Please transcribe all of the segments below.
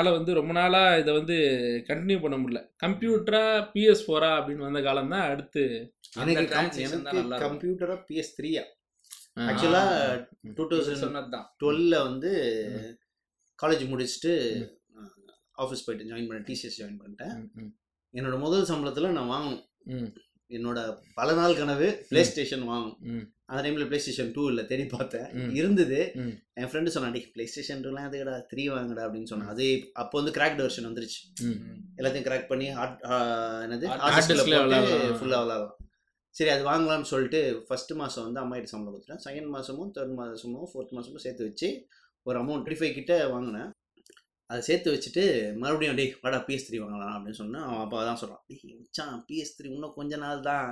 என்னால் வந்து ரொம்ப நாளாக இதை வந்து கண்டினியூ பண்ண முடியல. கம்ப்யூட்டரா பிஎஸ் ஃபோரா அப்படின்னு வந்த காலம் தான் அடுத்து தான். கம்ப்யூட்டரா பிஎஸ் த்ரீயா ஆ, ஆக்சுவலா ம். டூ தௌசண்ட் சொன்னதுதான். டுவெல்ல வந்து. காலேஜ் முடிச்சுட்டு ஆஃபீஸ் போயிட்டு ஜாயின் பண்ணேன் டிசிஎஸ் ஜாயின் பண்ணிட்டேன். என்னோட முதல் சம்பளத்தில் நான் வாங்கணும் ம், என்னோட பல நாள் கனவு பிளே ஸ்டேஷன் வாங்கணும் அந்த டைமில் பிளே ஸ்டேஷன் டூ இல்லை தேடி பார்த்தேன். இருந்தது. என் ஃப்ரெண்டு சொன்னான் டே பிளே ஸ்டேஷன் டூலாம் எதுக்கடா த்ரீ வாங்கடா அப்படின்னு சொன்னான். அது அப்போ வந்து கிராக்ட் வெர்ஷன் வந்துருச்சு. எல்லாத்தையும் கிராக் பண்ணி என்னது. ஃபுல்லாக விளாடலாம் சரி அது வாங்கலாம்னு சொல்லிட்டு ஃபர்ஸ்ட் மாதம் வந்து அம்மா கிட்ட சம்பளம் கொடுத்துட்டேன். செகண்ட் மாதமும் தேர்ட் மாதமும் ஃபோர்த் மாதமும் சேர்த்து வச்சு ஒரு அமௌண்ட் டுவெண்ட்டி ஃபைவ் கிட்ட வாங்கினேன். அதை சேர்த்து வச்சுட்டு மறுபடியும் டேய் வாடா பிஎஸ் த்ரீ வாங்கலாம் அப்படின்னு சொன்னேன். அவன் அப்பா தான் சொல்கிறான் மச்சான் பிஎஸ் த்ரீ இன்னும் கொஞ்ச நாள் தான்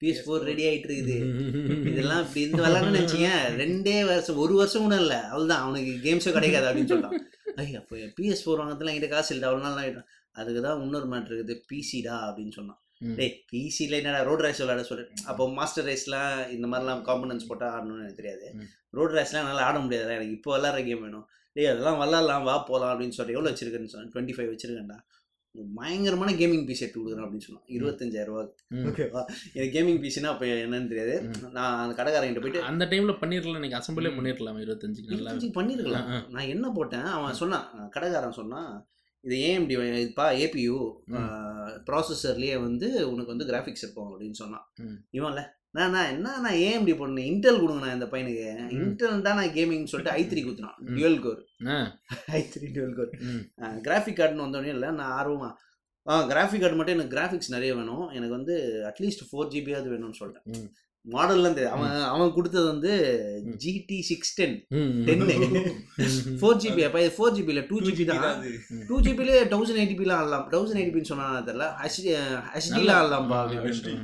பிஎஸ் ஃபோர் ரெடி ஆகிட்டு இருக்குது இதெல்லாம் இப்படி இந்த விளாட்னு வச்சுங்க ரெண்டே வருஷம் ஒரு வருஷம் கூட இல்லை. அவ்வளோதான் அவனுக்கு கேம்ஸும் கிடைக்காது அப்படின்னு சொல்லிட்டான் ஐயா அப்போ பிஎஸ் ஃபோர் வாங்கறதுலாம் என்கிட்ட காசு இல்லை அவ்வளோ நாள் ஆகிட்டோம் அதுக்கு தான் இன்னொரு மேட்ரு இருக்குது. பிசிடா அப்படின்னு சொன்னான். டேய் பிசியில் என்னடா ரோட் ரேஸ் விளையாட சொல்லு. அப்போ மாஸ்டர் ரேஸ்லாம் இந்த மாதிரிலாம் காம்பனன்ஸ் போட்டால் ஆடணும்னு எனக்கு தெரியாது. ரோட் ரேஸ்லாம் என்னால் ஆட முடியாது எனக்கு இப்போ விளாட்ற கேம் வேணும். டேய் அதெல்லாம் விளாட்லாம் வா போகலாம் அப்படின்னு சொல்லிட்டு எவ்வளோ வச்சிருக்கேன்னு சொன்னேன். டுவெண்ட்டி ஃபைவ் வச்சிருக்கேன்டா. பயங்கரமான கேமிங் பிசி எடுத்து கொடுக்குறேன் அப்படின்னு சொன்னான். இருபத்தஞ்சாயிரம் ரூபா. எனக்கு கேமிங் பிசினா அப்போ என்னன்னு தெரியாது. நான் அந்த கடைக்காரங்கிட்ட போயிட்டு அந்த டைம்ல பண்ணிருக்கலாம் நீங்க அசம்பிளே ம். பண்ணிருக்கலாம் இருபத்தஞ்சுக்கு நல்லா. இருபத்தஞ்சு பண்ணிருக்கலாம். நான் என்ன போட்டேன்? அவன் சொன்னான் கடைக்காரன் சொன்னான் இது ஏஎம்டி இதுப்பா ஏபியூ ப்ராசஸர்லேயே வந்து உனக்கு வந்து கிராஃபிக்ஸ் இருக்கும் அப்படின்னு சொன்னான். இவன்ல நான் நான் என்ன நான் ஏஎம்டி போடணும் இன்டெல் கொடுங்கண்ணா இந்த பையனுக்கு. இன்டெல் தான் நான் கேமிங் சொல்லிட்டு ஐ த்ரீ குத்துனான். Dual core ah, i three dual core graphic கார்டுன்னு வந்தோடனே இல்லை நான் ஆர்வமா ஆ கிராஃபிக் கார்டு மட்டும் எனக்கு கிராஃபிக்ஸ் நிறைய வேணும். எனக்கு வந்து அட்லீஸ்ட் ஃபோர் ஜிபியாவது வேணும்னு சொல்லிட்டேன். மாடல்லாம் தெரியும் அவன் அவன் கொடுத்தது வந்து. GT six ten. டென்னு. ஃபோர் ஜிபி அப்போ இது ஃபோர் ஜிபியில் டூ ஜிபி தான். டூ ஜிபிலே தௌசண்ட் எயிட்டிபிலாம் ஆடலாம். தௌசண்ட் எயிட்டிபின்னு சொன்னா தெரியல ஹெச்டி ஹெச்டிலாம் ஆடலாம்ப்பா. அப்படின்னு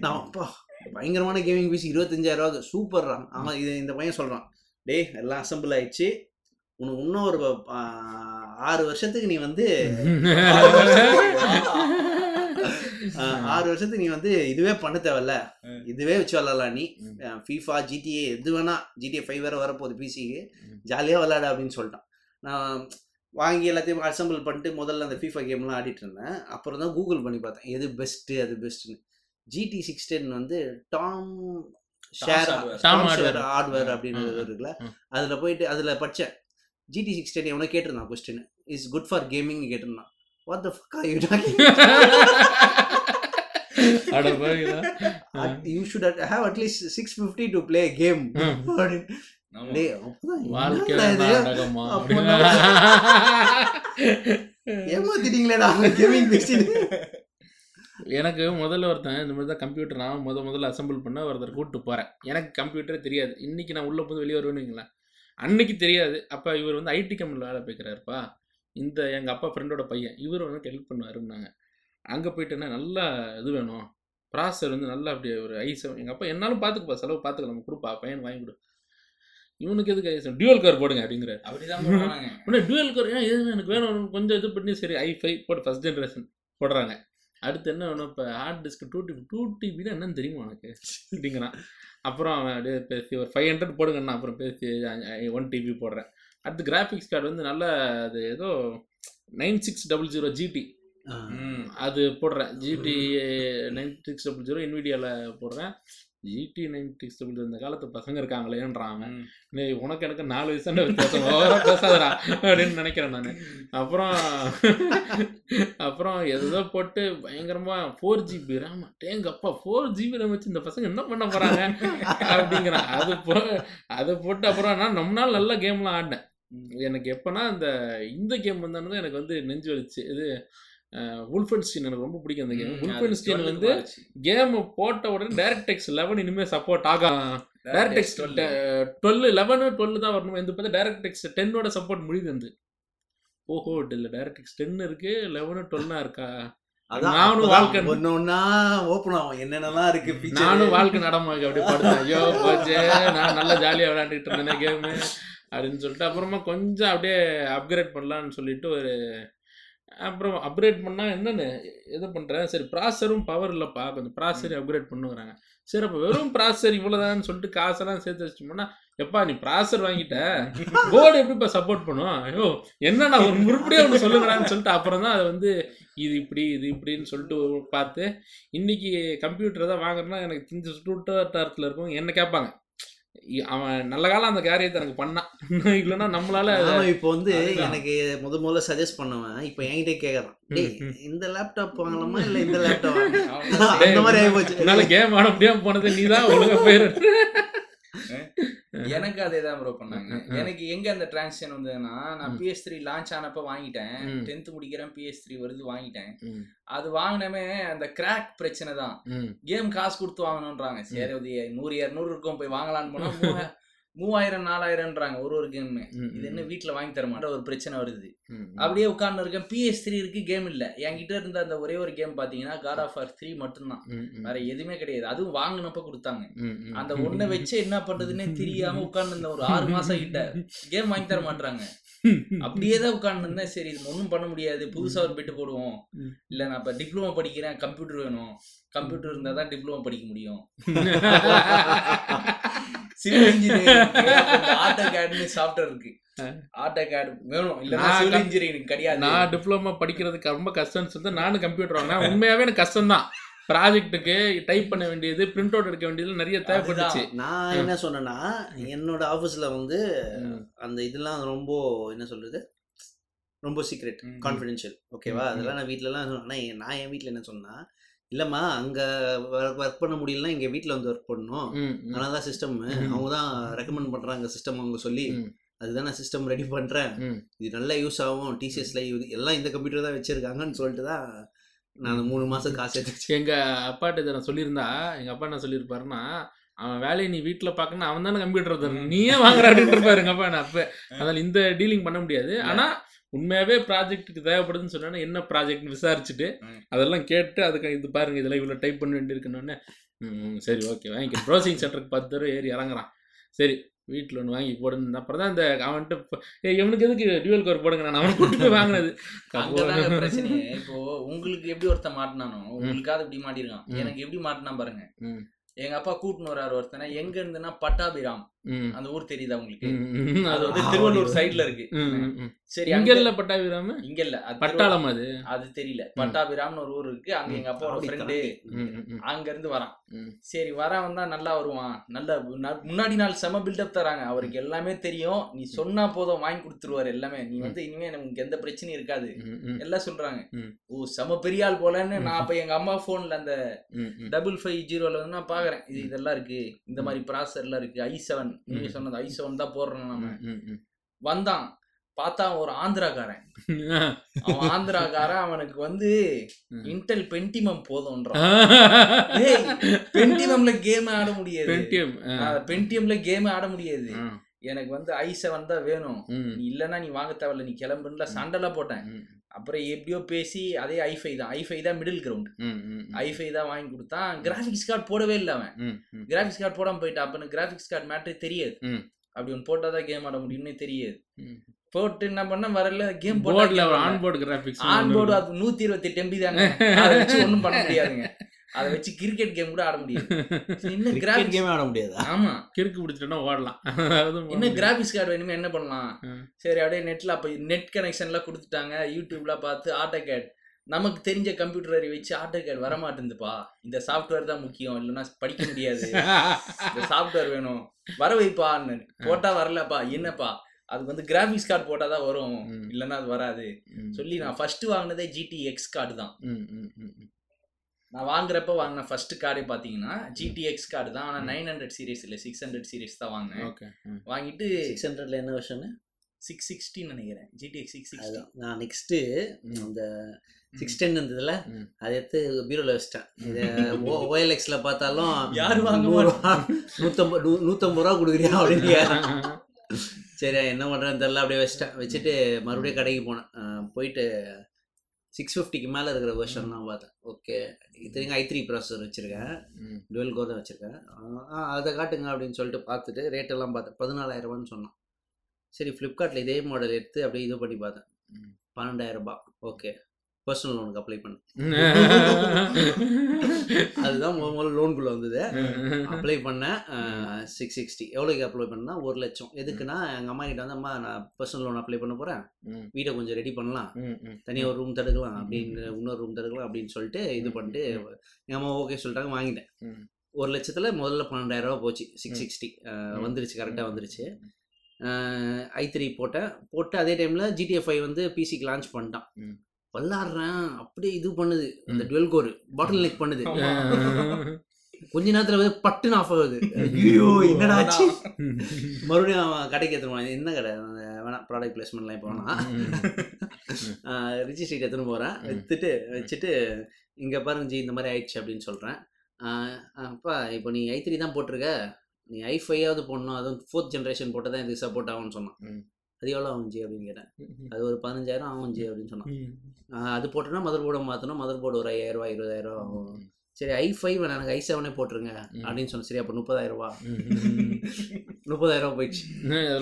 நான் அப்பா பயங்கரமான கேமிங் பீஸ் இருபத்தஞ்சாயிரம் ரூபா சூப்பர்ரா அவன் இது இந்த பையன் சொல்கிறான் டேய் எல்லாம் அசம்பிள் ஆயிடுச்சு உனக்கு இன்னும் ஒரு ஆறு வருஷத்துக்கு நீ வந்து ஆறு வருஷத்துக்கு நீ வந்து இதுவே பண்ண தேவையில்ல. இதுவே வச்சு விளாட்லாம் நீ. ஃபீஃபா ஜிடிஏ எது வேணா ஜிடிஏ ஃபைவ் வேறு வரப்போகுது பிசிக்கு. ஜாலியாக விளாட அப்படின்னு சொல்லிட்டான் நான் வாங்கி எல்லாத்தையும் அசம்பிள் பண்ணிட்டு முதல்ல அந்த ஃபீஃபா கேம்லாம் ஆடிட்டு இருந்தேன். அப்புறம் தான் கூகுள் பண்ணி பார்த்தேன். எது பெஸ்ட்டு அது பெஸ்ட்டுன்னு ஜிடி சிக்ஸ் டென் வந்து டாம் ஷேர் ஹார்ட்வேர். அப்படின்னு ம். இருக்குல்ல. அதில் போயிட்டு அதில் படித்தேன் ஜிடி சிக்ஸ் டென் எவனோ கேட்டிருந்தான் கொஸ்டின் இஸ் குட் ஃபார் கேமிங்னு கேட்டிருந்தான். What the fuck are you அட பாவிகளா. You should have at least six fifty to play game ஏமாத்திட்டீங்களேடா எனக்கு முதல்ல ஒருத்தன் இந்த மாதிரி தான் கம்ப்யூட்டர் நான் முத முதல்ல அசெம்பிள் பண்ண ஒருத்தர் கூப்பிட்டு போகிறேன் எனக்கு கம்ப்யூட்டரே தெரியாது. இன்னைக்கு நான் உள்ளே போது வெளியே வருவேன்னு வைங்களேன். அன்னைக்கு தெரியாது. அப்போ இவர் வந்து ஐடி கம்பெனியில் வேலை பார்க்குறாருப்பா. இந்த எங்கள் அப்பா ஃப்ரெண்டோட பையன். இவர் வந்து ஹெல்ப் பண்ணுவாருன்னாங்க. அங்கே போயிட்டேன்னா நல்லா இது வேணும். ப்ராசர் வந்து நல்லா அப்படி ஒரு ஐஸ் எங்கள் அப்பா என்னாலும் பார்த்துக்குப்பா. செலவு பார்த்துக்கலாம். கொடுப்பா. பையன் வாங்கி கொடு. இவனுக்கு எதுக்கு ஐஸ் டியூவல் கார் போடுங்க அப்படிங்கிறாரு. அப்படிதான் டுவெல் கோர் ஏன் இது எனக்கு வேணும்? கொஞ்சம் இது பண்ணி சரி ஐ ஃபைவ் போட்டு ஃபஸ்ட் ஜென்ரேஷன் போடுறாங்க. அடுத்து என்ன வேணும்? இப்போ hard disk two TB two டிபினா என்னன்னு தெரியுமா உனக்கு? அப்படிங்கிறான். அப்புறம் அவன் அப்படியே பேசி ஒரு ஃபைவ் ஹண்ட்ரட் போடுங்கண்ணா. அப்புறம் பேசி ஒன் டிபி போடுறேன். அடுத்து கிராஃபிக்ஸ் கார்டு வந்து நல்ல அது ஏதோ nine six double zero GT. அது போடுறேன். GT nine six double zero இன்விடியாவில் போடுறேன். ஜிடி நைன் சிக்ஸ் டபுள் இந்த காலத்து பசங்க ம். டேய் உனக்கு எனக்கு நாலு வயசு தான் வித்தியாசம். ஓவரா பேசாதடா அப்படின்னு நினைக்கிறேன் நான். அப்புறம் அப்புறம் எதோ போட்டு பயங்கரமா ஃபோர் ஜிபி ரேம் டேங்கப்பா ஃபோர் ஜிபி ரேம் வச்சு இந்த பசங்க என்ன பண்ண போறாங்க? அப்படிங்கிறான். அது போ அதை போட்டு அப்புறம் நான் ரொம்ப நாள் நல்ல கேம்லாம் ஆடினேன். எனக்கு எப்போனா இந்த இந்த கேம் வந்தானது எனக்கு வந்து நெஞ்சு வலிச்சு. இது உல்ஃபன்ஸ்டீன் எனக்கு ரொம்ப பிடிக்கும் அந்த கேம் உல்ஃபன்ஸ்டீன் 12 வந்து. கேம் போட்ட உடனே டேரக்ட் எக்ஸ் லெவன் இனிமேல் சப்போர்ட் ஆகும் டேரக்ட் 12. டுவெல் லெவனு டுவெல் தான் வரணும் இந்த பார்த்தா டேரக்ட் எக்ஸ் டென்னோட சப்போர்ட் முடியுது வந்து ஓஹோ இல்லை டேரக்ட் எக்ஸ் டென் இருக்கு லெவனு டுவெல்னா இருக்கா நானும் வாழ்க்கை- ஒண்ணா ஓப்பன் ஆகும் என்னென்னலாம் இருக்கு. நானும் வாழ்க்கை நடமாக்கு அப்படியே படுத்தேன் ஐயோ போச்சே நான் நல்லா ஜாலியாக விளையாண்டுட்டு இருந்தேன் கேமு அப்படின்னு சொல்லிட்டு அப்புறமா கொஞ்சம் அப்படியே அப்கிரேட் பண்ணலான்னு சொல்லிட்டு ஒரு அப்புறம் அப்கிரேட் பண்ணால் என்னென்னு இது பண்ணுறேன் சரி ப்ராசரும் பவர் இல்லைப்பா. கொஞ்சம் ப்ராசரையும் அப்கிரேட் பண்ணுங்கிறாங்க. சரி அப்போ வெறும் ப்ராசர் இவ்வளோதான்னு சொல்லிட்டு காசெல்லாம் சேர்த்து வச்சிட்டோம்னா எப்பா நீ ப்ராசர் வாங்கிட்ட? போர்டு எப்படிப்பா சப்போர்ட் பண்ணும்? ஐயோ என்னண்ணா ஒரு முறுப்படியே ஒன்று சொல்லுங்கடான்னு சொல்லிட்டு அப்புறம் தான் அதை வந்து இது இப்படி இது இப்படின்னு சொல்லிட்டு பார்த்து இன்னைக்கு கம்ப்யூட்டர் தான் வாங்குறேன்னா எனக்கு தெரிஞ்ச சுட்டுவட்டாரத்தில் இருக்கும் என்ன கேட்பாங்க? அவன் நல்ல காலம் அந்த காரியத்தை எனக்கு பண்ணான். இல்லைன்னா நம்மளால இப்போ வந்து. எனக்கு முத முதல்ல சஜஸ்ட் பண்ணவன். இப்போ என்கிட்ட ம். இந்த லேப்டாப் வாங்கலாமா? இல்ல இந்த லேப்டாப் அந்த மாதிரி ஆகி போச்சு. என்னால கேம் ஆட முடியாம போனது நீ தான் ஒழுங்கா பேர். எனக்கு அதே தான் ப்ரோ பண்ணாங்க. எனக்கு எங்க அந்த டிரான்சிஷன் வந்ததுன்னா நான். பிஎஸ் த்ரீ லான்ச் ஆனப்ப வாங்கிட்டேன். டென்த் முடிக்கிறேன் பிஎஸ் த்ரீ வருது வாங்கிட்டேன். அது வாங்கினமே அந்த கிராக் பிரச்சனை தான். கேம் காசு கொடுத்து வாங்கணுன்றாங்க சரி நூறு இரநூறு இருக்கும் போய் வாங்கலாம்னு போனா மூவாயிரம் நாலாயிரம்ன்றாங்க ஒரு ஒரு கேம் இது என்ன வீட்ல வாங்கி தர மாட்டேன். ஒரு பிரச்சனை வருது. அப்படியே உட்கார்ந்து இருக்கேன் பிஎஸ் த்ரீ இருக்கு கேம் இல்ல. என்கிட்ட இருந்த அந்த ஒரே ஒரு கேம் பாத்தீங்கன்னா காட் ஆஃப் ஆர் த்ரீ மட்டும்தான். வேற எதுவுமே கிடையாது. அதுவும் வாங்கினப்ப கொடுத்தாங்க. அந்த ஒண்ணை வச்சு என்ன பண்றதுன்னே தெரியாம உட்கார்ந்து ஒரு ஆறு மாசம் கிட்ட கேம் வாங்கி தர மாட்டாங்க அப்படியே தான் உட்கார்ந்து இருந்தேன் சரி இது ஒன்றும் பண்ண முடியாது. புதுசா ஒரு பிட்டு போடுவோம். இல்ல நான் இப்ப டிப்ளமோ படிக்கிறேன் கம்ப்யூட்டர் வேணும். கம்ப்யூட்டர் இருந்தா தான் டிப்ளமோ படிக்க முடியும். சிவில் இன்ஜினியரிங் ஆட்டோ கேட்னு சாஃப்ட்வேர் இருக்கு. ஆட்டோ கேட் வேணும். இல்ல நான் சிவில் இன்ஜினியரிங் கிடையாது. நான் டிப்ளமா படிக்கிறதுக்கு ரொம்ப கஷ்டம்னு சொல்லிட்டு நானும் கம்ப்யூட்டர் வாங்கினேன். உண்மையாவே எனக்கு கஷ்டம் தான் ப்ராஜெக்ட்டுக்கு டைப் பண்ண வேண்டியது பிரிண்ட் அவுட் எடுக்க வேண்டியது நிறைய தேவைப்பட்டுச்சு. நான் என்ன சொன்னேன்னா என்னோட ஆபீஸ்ல வந்து அந்த இதெல்லாம் ரொம்ப என்ன சொல்றது ரொம்ப சீக்ரெட். கான்ஃபிடென்ஷியல் ஓகேவா. அதெல்லாம் நான் வீட்லலாம் ஆனால் நான் என் வீட்டில் என்ன சொன்னா இல்லைம்மா அங்கே ஒர்க் பண்ண முடியலன்னா இங்கே வீட்டில் வந்து ஒர்க் பண்ணணும். ம், ம், அதனால தான் சிஸ்டம் அவங்க தான் ரெக்கமெண்ட் பண்ணுறாங்க சிஸ்டம் அவங்க சொல்லி. அதுதான் நான் சிஸ்டம் ரெடி பண்ணுறேன். இது நல்லா யூஸ் ஆகும். டிசிஎஸ்ல எல்லாம் இந்த கம்ப்யூட்டர் தான் வச்சிருக்காங்கன்னு சொல்லிட்டு தான் நான் அந்த மூணு மாதம் காசு எடுத்து வச்சேன். எங்க அப்பாட்ட இதை நான் சொல்லியிருந்தா எங்க அப்பா என்ன சொல்லியிருப்பாருன்னா அவன் வேலையை நீ வீட்டில் பார்க்கணும் அவன் தானே கம்ப்யூட்டர் தரணும். நீயே வாங்குற அப்படின்னு இருப்பாரு எங்க அப்பா நான் அப்ப அதனால இந்த டீலிங் பண்ண முடியாது. ஆனா உண்மையாவே ப்ராஜெக்ட்டுக்கு தேவைப்படுதுன்னு சொன்னா என்ன ப்ராஜெக்ட்னு விசாரிச்சுட்டு. அதெல்லாம் கேட்டு அதுக்கு இது பாருங்க இதெல்லாம் இவ்வளோ டைப் பண்ண வேண்டியிருக்குன்னு சரி ஓகே வாங்கிக்க ப்ரௌசிங் சென்டருக்கு பத்து தடவை ஏறி இறங்குறான். சரி வீட்டில் ஒன்று வாங்கி போடுன்னு. அப்புறம் தான் இந்த ஏய் இவனுக்கு எதுக்கு டியூவல் கோர் போடுங்க நான் அவனை கூட்டு போய் வாங்கினது? பிரச்சனையே. இப்போ உங்களுக்கு எப்படி ஒருத்தன் மாட்டினானோ உங்களுக்காவது இப்படி மாட்டிருக்கான். எனக்கு எப்படி மாட்டினா பாருங்க. எங்க அப்பா கூட்டின்னு வராரு ஒருத்தனை. எங்க இருந்துன்னா பட்டாபிராம். அந்த ஊர் தெரியுதா உங்களுக்கு? அது வந்து திருவள்ளூர் சைடுல இருக்கு. சரி இங்க அங்க இல்ல பட்டாபிராம? இங்க இல்ல பட்டாளம் அது. அது தெரியல. பட்டாபிராம்னு ஒரு ஊர் இருக்கு. அங்க. எங்க அப்பாவோட ஃப்ரெண்டு. அங்க இருந்து வரான். சரி வரவன் தான் நல்லா வருவான். நல்ல முன்னாடி நாள் செம பில்டப் தராங்க. அவருக்கு எல்லாமே தெரியும். நீ சொன்னா போதும் வாங்கி கொடுத்துருவாரு எல்லாமே. நீ வந்து இனிமே நமக்கு எந்த பிரச்சனையும் இருக்காது. எல்லாம் சொல்றாங்க. ஓ செம பெரிய ஆள் போலன்னு நான் அப்ப எங்க அம்மா போன்ல அந்த. டபுள் ஃபைவ் ஜீரோல வந்து நான் பாக்குறேன். இது இதெல்லாம் இருக்கு. இந்த மாதிரி ப்ராசர்லாம் இருக்கு. ஐ செவன் நீங்க ம். சொன்னது ஐ செவன் தான் போடுறோம் நம்ம. வந்தான். பார்த்தா ஒரு ஆந்திராக்காரன். அவன் ஆந்திராக்காரன் அவனுக்கு வந்து. இன்டெல் பென்டிமம் போதும்ன்றான் பென்டிமம்ல கேம் ஆட முடியாது. பென்டியம்ல கேம் ஆட முடியாது. எனக்கு வந்து ஐ செவன் தான் வேணும் நீ இல்லைன்னா நீ வாங்க தேவையில்ல நீ கிளம்புல சண்டைலாம் போட்டேன். அப்புறம் எப்படியோ பேசி அதே ஐஃபை தான். ஐஃபை தான் மிடில் கிரவுண்ட் ஐஃபை தான் வாங்கி கொடுத்தான் கிராஃபிக்ஸ் கார்டு போடவே இல்லை அவன். கிராஃபிக்ஸ் கார்டு போடாம போயிட்டா அப்ப கிராஃபிக்ஸ் கார்டு மேட்டரே தெரியாது. அப்படி ஒன்று போட்டால் தான் கேம் ஆட முடியும்னு தெரியாது. போட்டு என்ன பண்ண வரல? கேம் போர்டுல on board graphics on board அது நூத்தி இருபத்தி எட்டு எம்பி தாங்க அதை வச்சு ஒன்றும் பண்ண முடியாதுங்க. அதை வச்சு கிரிக்கெட் கேம் கூட ஆட முடியாது. இன்னும் கிராஃபிக்ஸ் கேமே ஆட முடியாதா? ஆமா. கிறுக்கு பிடிச்சிட்டோம்னா ஓடலாம். அதாவது இன்னும் கிராஃபிக்ஸ் கார்டு வேணுமே என்ன பண்ணலாம். சரி அப்படியே நெட்ல அப்ப நெட் கனெக்ஷன்லாம் கொடுத்துட்டாங்க. யூடியூப்லாம் பார்த்து ஆட்டோ கேட் நமக்கு தெரிஞ்ச கம்ப்யூட்டர் வச்சு ஆட்டோ கேட் வர மாட்டேங்குதுப்பா இந்த சாஃப்ட்வேர் தான் முக்கியம். இல்லைன்னா படிக்க முடியாது. இந்த சாஃப்ட்வேர் வேணும். வர வைப்பான்னு போட்டா வரலப்பா. என்னப்பா? அதுக்கு வந்து கிராஃபிக்ஸ் கார்டு போட்டா தான் வரும். இல்லைன்னா அது வராது. சொல்லி நான் ஃபர்ஸ்ட் வாங்கினதே ஜிடி எக்ஸ் கார்டு தான். நான் வாங்குறப்ப வாங்கின ஃபர்ஸ்ட் கார்டே பார்த்தீங்கன்னா ஜிடி எக்ஸ் கார்டு தான். ஆனால் நைன் ஹண்ட்ரட் சீரிஸ் இல்லை சிக்ஸ் ஹண்ட்ரட் சீரிஸ் தான் வாங்கினேன். ஓகே. வாங்கிட்டு சிக்ஸ் ஹண்ட்ரட்ல என்ன வருஷன் சிக்ஸ் சிக்ஸ்டின்னு நினைக்கிறேன். ஜிடிஎக்ஸ் சிக்ஸ் சிக்ஸ்டி நான் நெக்ஸ்ட்டு ம். அந்த சிக்ஸ் டென் இருந்ததுல. அதை எடுத்து பீரோல வச்சிட்டேன். இது ஓஎல்எக்ஸ்ல பார்த்தாலும் யாரு வாங்க நூறு ரூபா, நூத்தம்பது ரூபா கொடுக்குறியா அப்படின்னு. சரி என்ன பண்றேன்னு தெரியல அப்படியே வச்சிட்டேன். வச்சுட்டு மறுபடியும் கடைக்கு போனேன். போயிட்டு சிக்ஸ் ஃபிஃப்டிக்கு மேலே இருக்கிற வெர்ஷன் தான் பார்த்தேன். ஓகே இத்தனைக்கும் ஐ த்ரீ ப்ராசஸர் வச்சுருக்கேன். டுவெல் கோர் தான் வச்சுருக்கேன். அதை காட்டுங்க அப்படின்னு சொல்லிட்டு பார்த்துட்டு ரேட்டெல்லாம் பார்த்தேன். பதினாலாயிரரூபான்னு சொன்னான். சரி ஃப்ளிப்கார்ட்டில் இதே மாடல் எடுத்து அப்படியே இது பண்ணி பார்த்தேன். ரூபாய். ஓகே பர்சனல் லோனுக்கு அப்ளை பண்ணேன். அதுதான் முதல் முதல்ல லோனுக்குள்ளே வந்தது. அப்ளை பண்ணேன் சிக்ஸ் சிக்ஸ்டி எவ்வளோக்கு அப்ளை பண்ணா ஒரு லட்சம். எதுக்குன்னா எங்கள் அம்மா கிட்ட வந்து அம்மா நான் பர்சனல் லோன் அப்ளை பண்ண போகிறேன். வீட்டை கொஞ்சம் ரெடி பண்ணலாம். தனியாக ஒரு ரூம் தடுக்கலாம் அப்படின்னு இன்னொரு ரூம் தடுக்கலாம் அப்படின்னு சொல்லிட்டு இது பண்ணிட்டு எங்கள் அம்மா ஓகே சொல்லிட்டாங்க வாங்கிட்டேன். ஒரு லட்சத்தில் முதல்ல பன்னெண்டாயிரம் ரூபா போச்சு சிக்ஸ். சிக்ஸ்டி வந்துருச்சு கரெக்டாக வந்துருச்சு. ஐ த்ரீ போட்டேன். போட்டு அதே டைமில் ஜிடிஎஃப் ஃபைவ் வந்து பிசிக்கு லான்ச் பண்ணிட்டான். ம். விளாட்றேன் அப்படியே இது பண்ணுது. அந்த ம். டுவெல் கோர் பாட்டில் நெக் பண்ணுது. கொஞ்ச நேரத்தில் வந்து பட்டுன்னு ஆஃப் ஆகுது. ஐயோ என்னடா ஆச்சு? மறுபடியும் அவன் கடைக்கு எடுத்துன்னு என்ன கடை? வேணாம் ப்ராடக்ட் பிளேஸ்மெண்ட்லாம் இப்போ வேணாம். ரிஜிஸ்ட்ரேட் எடுத்துன்னு போகிறேன். எடுத்துட்டு வச்சுட்டு இங்கே பாருங்க ஜி இந்த மாதிரி ஆயிடுச்சு அப்படின்னு சொல்கிறேன் அப்பா இப்போ நீ ஐ த்ரீ தான் போட்டிருக்க. நீ ஐ ஃபைவாவது போடணும். அதுவும் ஃபோர்த் ஜென்ரேஷன் போட்டால் தான் இதுக்கு சப்போர்ட் ஆகும்னு சொன்னான். அது எவ்வளோ ஆகும் ஜி அப்படின்னு கேட்டேன். அது ஒரு பதினஞ்சாயிரம் ஆகும் ஜி அப்படின்னு சொன்னான். அது போட்டோன்னா மதர் போர்டை மாற்றணும் மதர் போர்டு ஒரு ஐயாயிரம் ரூபா இருபதாயிரம் ரூபா ஆகும். சரி ஐ ஃபைவ் எனக்கு ஐ செவனே போட்டுருங்க. அப்படின்னு சொன்னேன். சரி அப்போ முப்பதாயிரம் ரூபா. முப்பதாயிரம் ரூபா போயிடுச்சு.